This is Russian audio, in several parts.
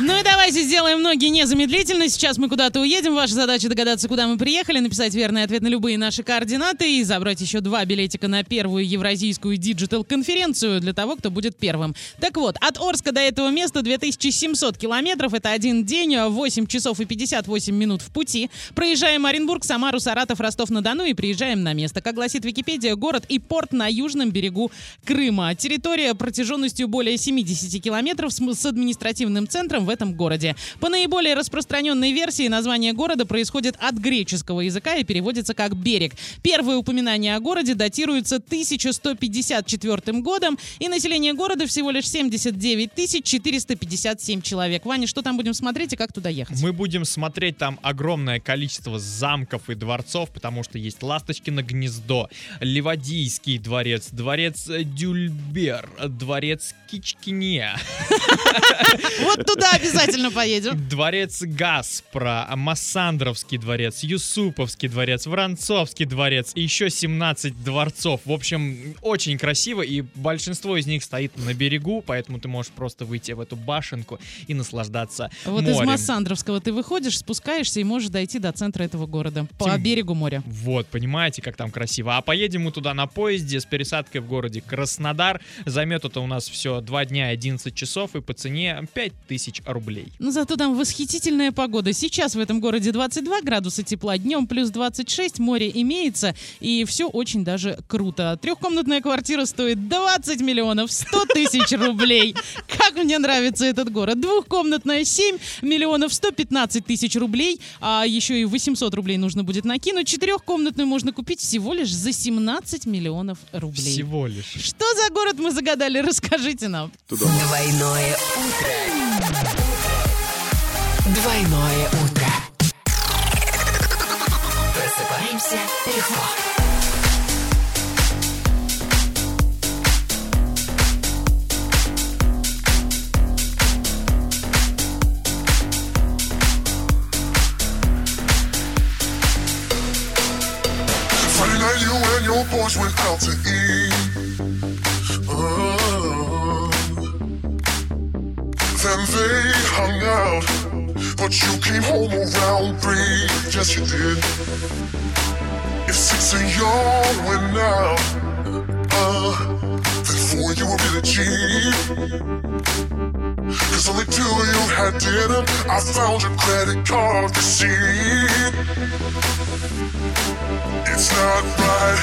Ну и давайте сделаем ноги незамедлительно. Сейчас мы куда-то уедем. Ваша задача догадаться, куда мы приехали, написать верный ответ на любые наши координаты и забрать еще два билетика на первую евразийскую digital-конференцию для того, кто будет первым. Так вот, от Орска до этого места 2700 километров. Это один день, 8 часов и 58 минут в пути. Проезжаем Оренбург, Самару, Саратов, Ростов-на-Дону и приезжаем на место. Как гласит Википедия, город и порт на южном берегу Крыма. Территория протяженностью более 70 километров с административным центром в этом городе. По наиболее распространенной версии название города происходит от греческого языка и переводится как «берег». Первое упоминание о городе датируется 1154 годом, и население города всего лишь 79 457 человек. Ваня, что там будем смотреть и как туда ехать? Мы будем смотреть там огромное количество замков и дворцов, потому что есть Ласточкино гнездо, Ливадийский дворец, дворец Дюльбер, дворец Кичкине, Вот туда обязательно поедем. дворец Гаспра, Массандровский дворец, Юсуповский дворец, Воронцовский дворец и еще 17 дворцов. В общем, очень красиво, и большинство из них стоит на берегу, поэтому ты можешь просто выйти в эту башенку и наслаждаться Вот из морем. Массандровского ты выходишь, спускаешься и можешь дойти до центра этого города. По Тем- берегу моря. Вот, понимаете, как там красиво. А поедем мы туда на поезде с пересадкой в городе Краснодар. Займет это у нас все 2 дня 11 часов и по цене 5000 рублей. Но зато там восхитительная погода. Сейчас в этом городе 22 градуса тепла, днем плюс 26, море имеется, и все очень даже круто. Трехкомнатная квартира стоит 20 миллионов 100 тысяч рублей. Как мне нравится этот город. Двухкомнатная 7 миллионов 115 тысяч рублей, а еще и 800 рублей нужно будет накинуть. Четырехкомнатную можно купить всего лишь за 17 миллионов рублей. Всего лишь. Что за город мы загадали? Расскажите нам. Двойное утро. Двойное утро. Просыпаемся легко. Boys went out to eat. They hung out, but you came home around three. Yes, you did. If six of y'all went out, uh, then four you were really cheap. Cause only two of you had dinner. I found your credit card receipt. It's not right,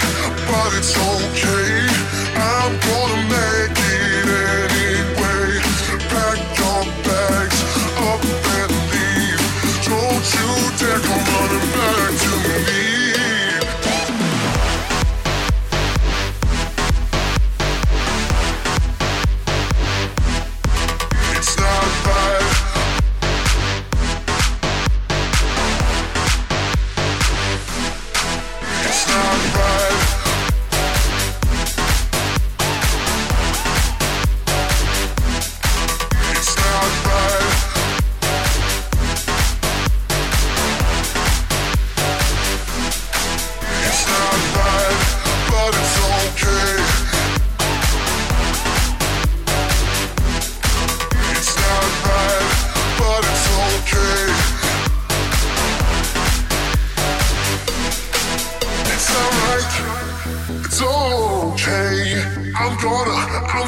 but it's okay. I'm gonna make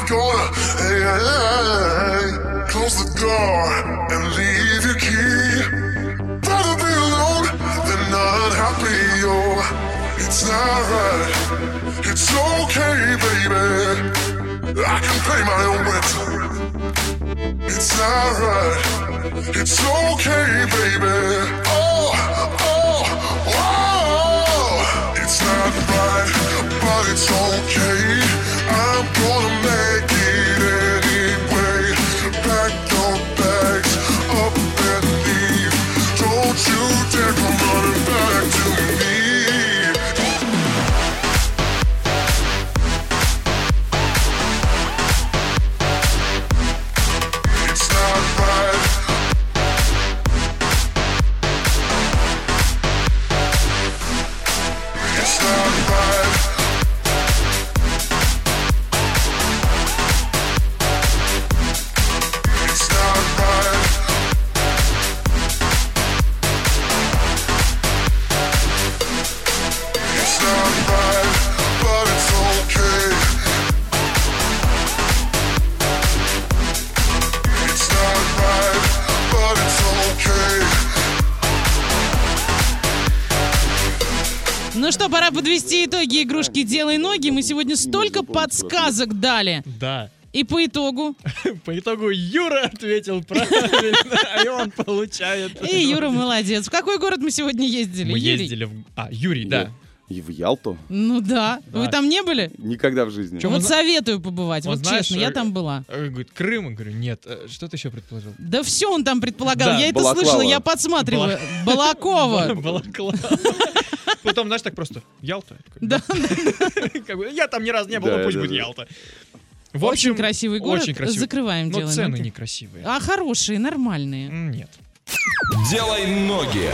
Gonna, hey, hey, hey, close the door and leave your key. Rather be alone than not happy, yo. It's not right. It's okay, baby. I can pay my own rent. It's not right. It's okay, baby. Oh, oh, oh. It's not right, but it's okay. I'm gonna Ну что, пора подвести итоги игрушки «Делай ноги». Мы сегодня столько подсказок дали. Да. И по итогу... По итогу Юра ответил правильно, и он получает. И Юра молодец. В какой город мы сегодня ездили? Мы Юрий? ездили в... А, Юрий, да. И в Ялту? Ну да. Вы Да. там не были? Никогда в жизни. Чё, вот он советую побывать. он Вот знаешь, честно, я э, там была. Э, Говорит, Крым? Я говорю, нет. Э, Что ты еще предположил? Да все он там предполагал. Да, я это Балаклава. слышала, я подсматриваю. Балакова. Балаклава. Потом, знаешь, так просто, Ялта? Да, Я там ни разу не был, но пусть будет. Ялта. В Очень общем, красивый город. Очень красивый. Закрываем Но дело. цены некрасивые. А хорошие, нормальные. Нет. Делай ноги.